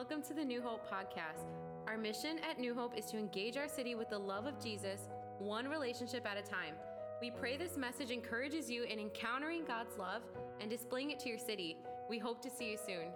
welcome to the New Hope podcast. Our mission at New Hope is to engage our city with the love of Jesus, one relationship at a time. We pray this message encourages you in encountering God's love and displaying it to your city. We hope to see you soon.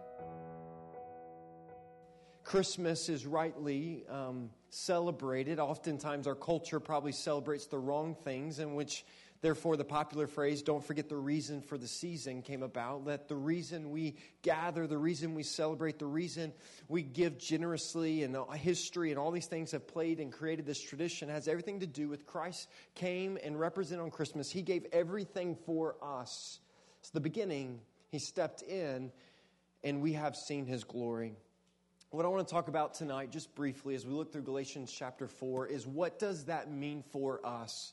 Christmas is rightly um, celebrated. Oftentimes, our culture probably celebrates the wrong things, in which, therefore, the popular phrase, don't forget the reason for the season, came about. That the reason we gather, the reason we celebrate, the reason we give generously, and history and all these things have played and created this tradition has everything to do with Christ came and represented on Christmas. He gave everything for us. It's the beginning. He stepped in, and we have seen his glory. What I want to talk about tonight, just briefly, as we look through Galatians chapter 4, is what does that mean for us?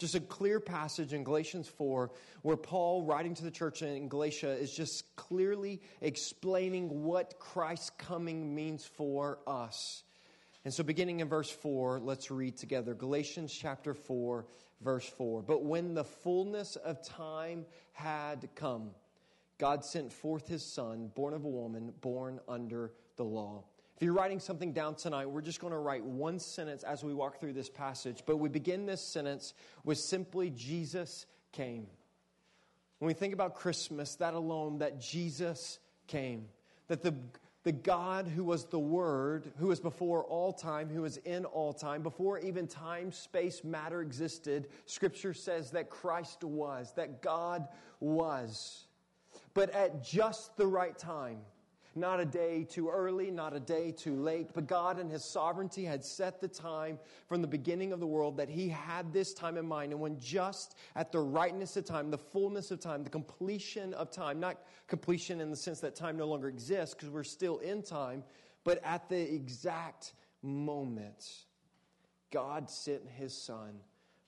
Just a clear passage in Galatians 4 where Paul, writing to the church in Galatia, is just clearly explaining what Christ's coming means for us. And so, beginning in verse 4, let's read together Galatians chapter 4, verse 4. But when the fullness of time had come, God sent forth his son, born of a woman, born under the law. If you're writing something down tonight, we're just going to write one sentence as we walk through this passage. But we begin this sentence with simply Jesus came. When we think about Christmas, that alone, that Jesus came. That the, the God who was the Word, who was before all time, who was in all time, before even time, space, matter existed, Scripture says that Christ was, that God was but at just the right time. Not a day too early, not a day too late, but God in His sovereignty had set the time from the beginning of the world that He had this time in mind. And when just at the rightness of time, the fullness of time, the completion of time, not completion in the sense that time no longer exists because we're still in time, but at the exact moment, God sent His Son,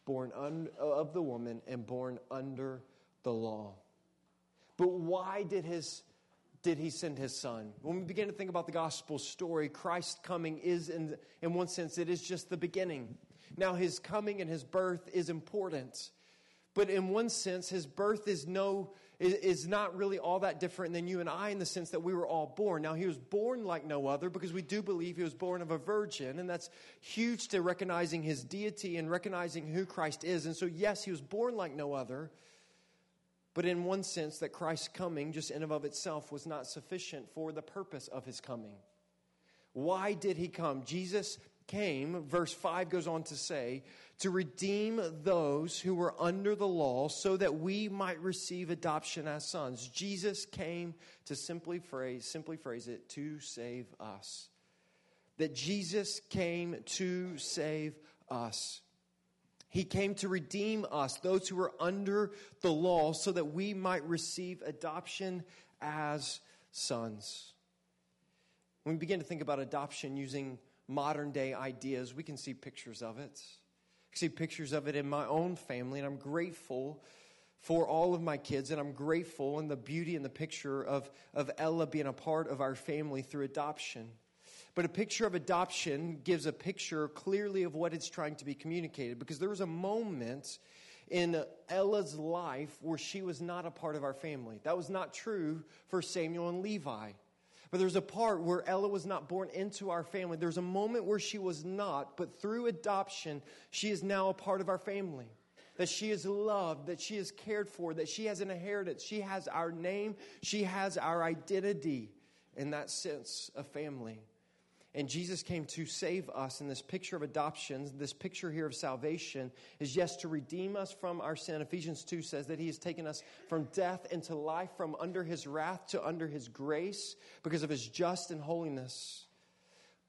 born un- of the woman and born under the law. But why did his did he send his son? When we begin to think about the gospel story, Christ coming is, in, in one sense, it is just the beginning. Now, his coming and his birth is important. But in one sense, his birth is no, is not really all that different than you and I in the sense that we were all born. Now, he was born like no other because we do believe he was born of a virgin, and that's huge to recognizing his deity and recognizing who Christ is. And so, yes, he was born like no other. But in one sense, that Christ's coming, just in and of itself, was not sufficient for the purpose of his coming. Why did he come? Jesus came, verse 5 goes on to say, to redeem those who were under the law so that we might receive adoption as sons. Jesus came to simply phrase, simply phrase it, to save us. That Jesus came to save us. He came to redeem us, those who were under the law, so that we might receive adoption as sons. When we begin to think about adoption using modern day ideas, we can see pictures of it. I see pictures of it in my own family, and I'm grateful for all of my kids, and I'm grateful in the beauty and the picture of, of Ella being a part of our family through adoption. But a picture of adoption gives a picture clearly of what it's trying to be communicated because there was a moment in Ella's life where she was not a part of our family. That was not true for Samuel and Levi. But there's a part where Ella was not born into our family. There's a moment where she was not, but through adoption, she is now a part of our family. That she is loved, that she is cared for, that she has an inheritance. She has our name, she has our identity in that sense of family. And Jesus came to save us. And this picture of adoption, this picture here of salvation, is yes, to redeem us from our sin. Ephesians 2 says that He has taken us from death into life, from under His wrath to under His grace, because of His just and holiness.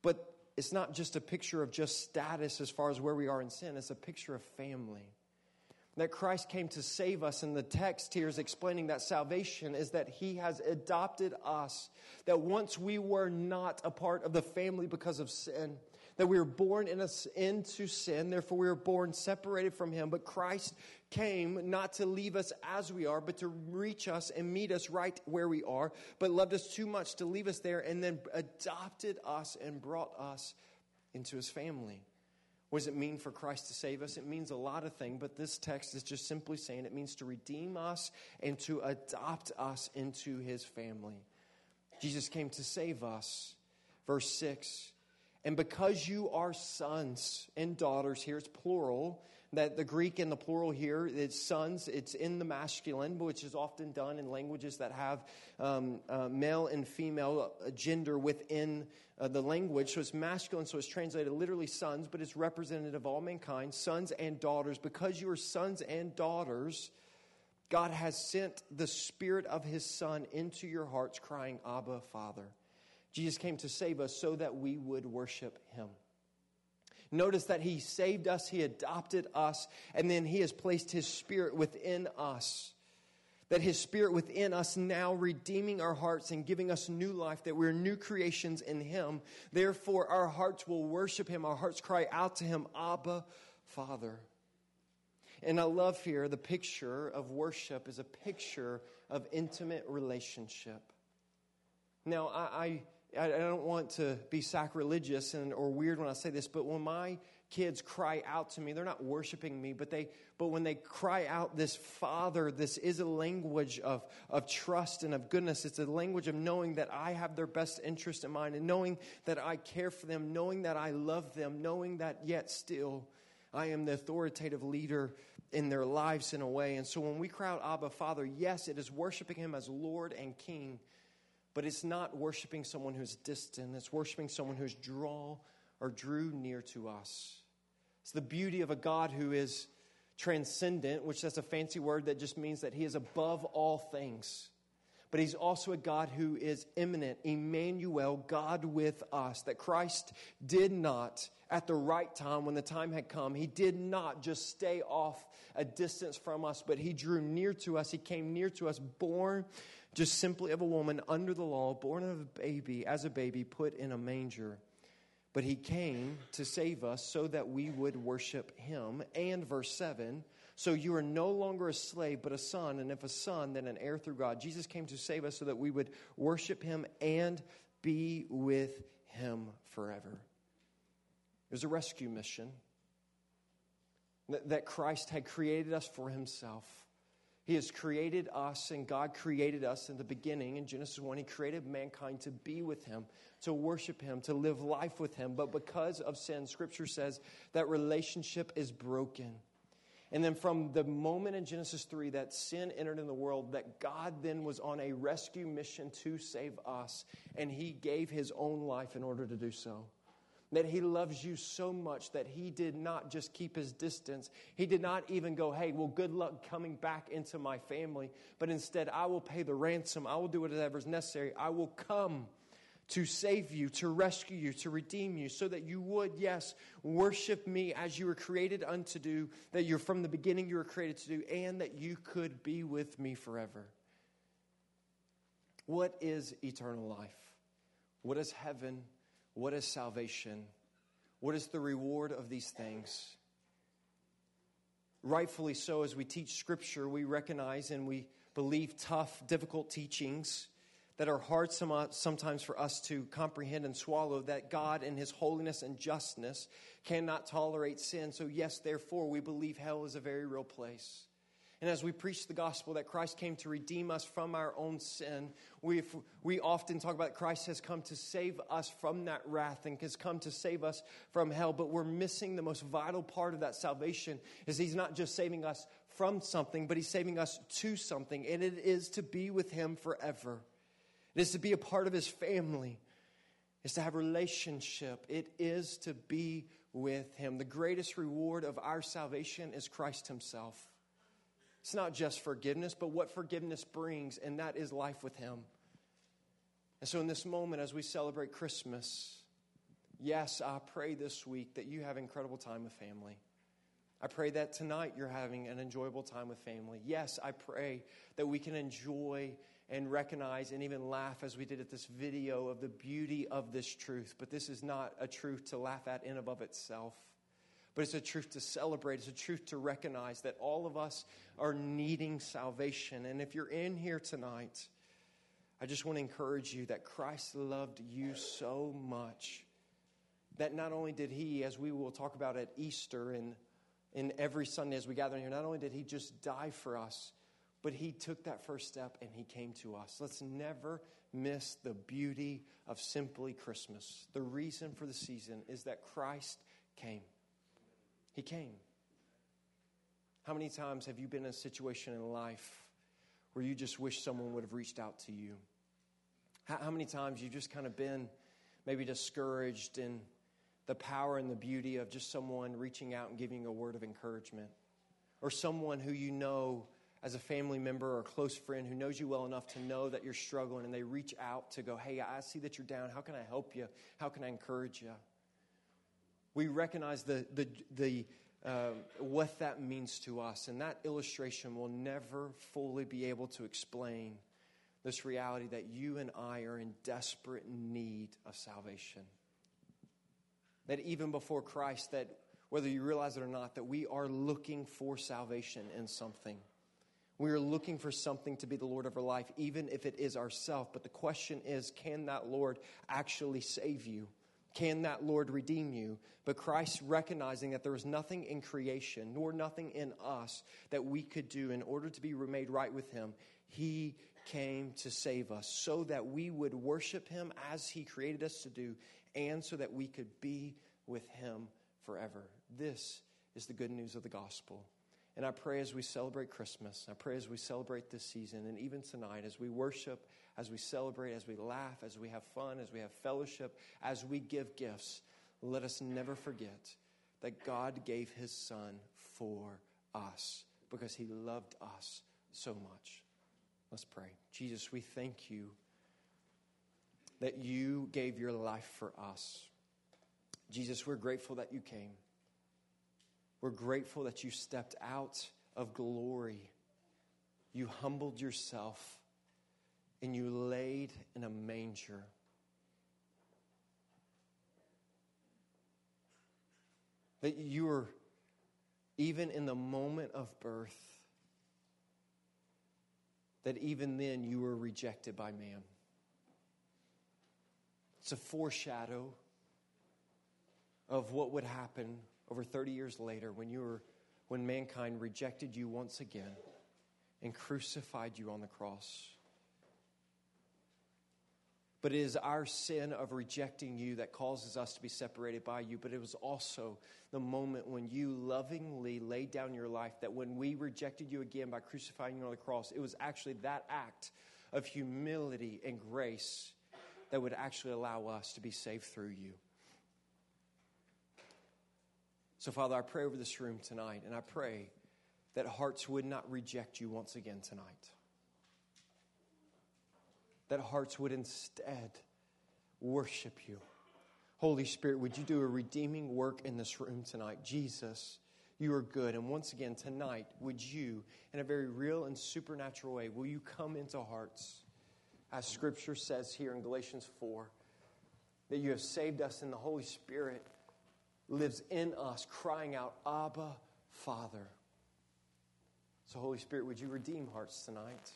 But it's not just a picture of just status as far as where we are in sin, it's a picture of family that Christ came to save us. And the text here is explaining that salvation is that He has adopted us. That once we were not a part of the family because of sin, that we were born in into sin, therefore we were born separated from Him. But Christ came not to leave us as we are, but to reach us and meet us right where we are, but loved us too much to leave us there and then adopted us and brought us into His family. What does it mean for Christ to save us? It means a lot of things, but this text is just simply saying it means to redeem us and to adopt us into his family. Jesus came to save us. Verse 6 And because you are sons and daughters, here it's plural, that the Greek in the plural here is sons, it's in the masculine, which is often done in languages that have um, uh, male and female uh, gender within uh, the language. So it's masculine, so it's translated literally sons, but it's representative of all mankind, sons and daughters. Because you are sons and daughters, God has sent the Spirit of His Son into your hearts, crying, Abba, Father. Jesus came to save us so that we would worship Him. Notice that He saved us, He adopted us, and then He has placed His Spirit within us. That His Spirit within us now redeeming our hearts and giving us new life, that we're new creations in Him. Therefore, our hearts will worship Him. Our hearts cry out to Him, Abba, Father. And I love here the picture of worship is a picture of intimate relationship. Now, I, I, I don't want to be sacrilegious and, or weird when I say this, but when my kids cry out to me, they're not worshiping me, but, they, but when they cry out this Father, this is a language of, of trust and of goodness. It's a language of knowing that I have their best interest in mind and knowing that I care for them, knowing that I love them, knowing that yet still I am the authoritative leader in their lives in a way. And so when we cry out Abba Father, yes, it is worshiping Him as Lord and King but it's not worshiping someone who's distant, it's worshiping someone who's draw or drew near to us. It's the beauty of a God who is transcendent, which that's a fancy word that just means that he is above all things. But he's also a God who is immanent, Emmanuel, God with us. That Christ did not, at the right time, when the time had come, he did not just stay off a distance from us, but he drew near to us. He came near to us, born just simply of a woman under the law, born of a baby, as a baby, put in a manger. But he came to save us so that we would worship him. And verse 7 so you are no longer a slave, but a son, and if a son, then an heir through God. Jesus came to save us so that we would worship him and be with him forever. It was a rescue mission that Christ had created us for himself. He has created us, and God created us in the beginning. In Genesis 1, He created mankind to be with Him, to worship Him, to live life with Him. But because of sin, Scripture says that relationship is broken. And then from the moment in Genesis 3 that sin entered in the world, that God then was on a rescue mission to save us, and He gave His own life in order to do so that he loves you so much that he did not just keep his distance. He did not even go, hey, well, good luck coming back into my family. But instead, I will pay the ransom. I will do whatever is necessary. I will come to save you, to rescue you, to redeem you, so that you would, yes, worship me as you were created unto do, that you're from the beginning you were created to do, and that you could be with me forever. What is eternal life? What is heaven? What is salvation? What is the reward of these things? Rightfully so, as we teach Scripture, we recognize and we believe tough, difficult teachings that are hard sometimes for us to comprehend and swallow, that God, in His holiness and justness, cannot tolerate sin. So, yes, therefore, we believe hell is a very real place. And as we preach the gospel that Christ came to redeem us from our own sin, we, we often talk about Christ has come to save us from that wrath and has come to save us from hell. But we're missing the most vital part of that salvation is he's not just saving us from something, but he's saving us to something. And it is to be with him forever. It is to be a part of his family. It's to have relationship. It is to be with him. The greatest reward of our salvation is Christ himself. It's not just forgiveness, but what forgiveness brings, and that is life with Him. And so, in this moment, as we celebrate Christmas, yes, I pray this week that you have incredible time with family. I pray that tonight you're having an enjoyable time with family. Yes, I pray that we can enjoy and recognize and even laugh as we did at this video of the beauty of this truth. But this is not a truth to laugh at in and of itself but it's a truth to celebrate. It's a truth to recognize that all of us are needing salvation. And if you're in here tonight, I just want to encourage you that Christ loved you so much that not only did he, as we will talk about at Easter and in every Sunday as we gather in here, not only did he just die for us, but he took that first step and he came to us. Let's never miss the beauty of simply Christmas. The reason for the season is that Christ came. He came. How many times have you been in a situation in life where you just wish someone would have reached out to you? How, how many times you've just kind of been maybe discouraged in the power and the beauty of just someone reaching out and giving a word of encouragement? Or someone who you know as a family member or a close friend who knows you well enough to know that you're struggling and they reach out to go, Hey, I see that you're down. How can I help you? How can I encourage you? We recognize the, the, the, uh, what that means to us, and that illustration will never fully be able to explain this reality that you and I are in desperate need of salvation. That even before Christ, that whether you realize it or not, that we are looking for salvation in something. We are looking for something to be the Lord of our life, even if it is ourself. But the question is can that Lord actually save you? Can that Lord redeem you? But Christ, recognizing that there was nothing in creation, nor nothing in us that we could do in order to be made right with Him, He came to save us so that we would worship Him as He created us to do, and so that we could be with Him forever. This is the good news of the gospel. And I pray as we celebrate Christmas, I pray as we celebrate this season, and even tonight, as we worship, as we celebrate, as we laugh, as we have fun, as we have fellowship, as we give gifts, let us never forget that God gave His Son for us because He loved us so much. Let's pray. Jesus, we thank you that you gave your life for us. Jesus, we're grateful that you came. We're grateful that you stepped out of glory. You humbled yourself and you laid in a manger. That you were, even in the moment of birth, that even then you were rejected by man. It's a foreshadow of what would happen over 30 years later when you were when mankind rejected you once again and crucified you on the cross. But it is our sin of rejecting you that causes us to be separated by you. But it was also the moment when you lovingly laid down your life that when we rejected you again by crucifying you on the cross, it was actually that act of humility and grace that would actually allow us to be saved through you. So, Father, I pray over this room tonight, and I pray that hearts would not reject you once again tonight. That hearts would instead worship you. Holy Spirit, would you do a redeeming work in this room tonight? Jesus, you are good. And once again, tonight, would you, in a very real and supernatural way, will you come into hearts, as Scripture says here in Galatians 4, that you have saved us in the Holy Spirit lives in us, crying out, Abba, Father. So, Holy Spirit, would you redeem hearts tonight?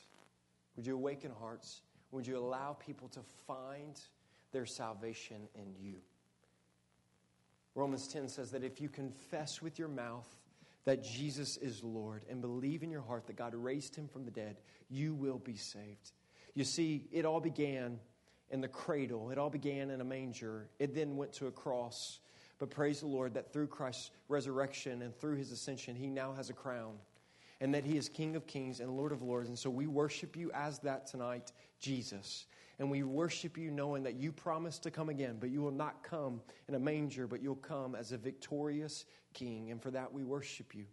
Would you awaken hearts? Would you allow people to find their salvation in you? Romans 10 says that if you confess with your mouth that Jesus is Lord and believe in your heart that God raised him from the dead, you will be saved. You see, it all began in the cradle, it all began in a manger, it then went to a cross. But praise the Lord that through Christ's resurrection and through his ascension, he now has a crown and that he is King of kings and Lord of lords. And so we worship you as that tonight, Jesus. And we worship you knowing that you promised to come again, but you will not come in a manger, but you'll come as a victorious king. And for that we worship you.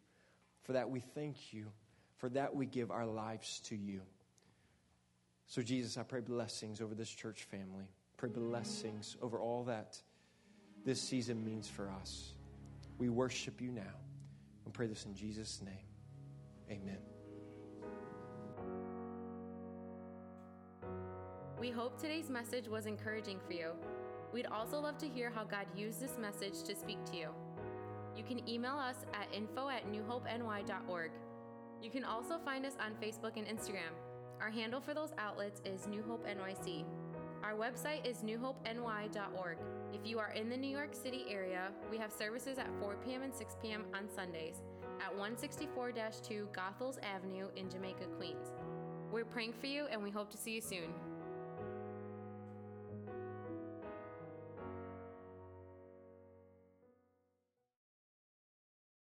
For that we thank you. For that we give our lives to you. So, Jesus, I pray blessings over this church family. Pray blessings over all that this season means for us. We worship you now and pray this in Jesus' name. Amen. We hope today's message was encouraging for you. We'd also love to hear how God used this message to speak to you. You can email us at info at newhopeny.org. You can also find us on Facebook and Instagram. Our handle for those outlets is New Hope NYC. Our website is newhopeny.org. If you are in the New York City area, we have services at 4 p.m. and 6 p.m. on Sundays at 164 2 Goethals Avenue in Jamaica, Queens. We're praying for you and we hope to see you soon.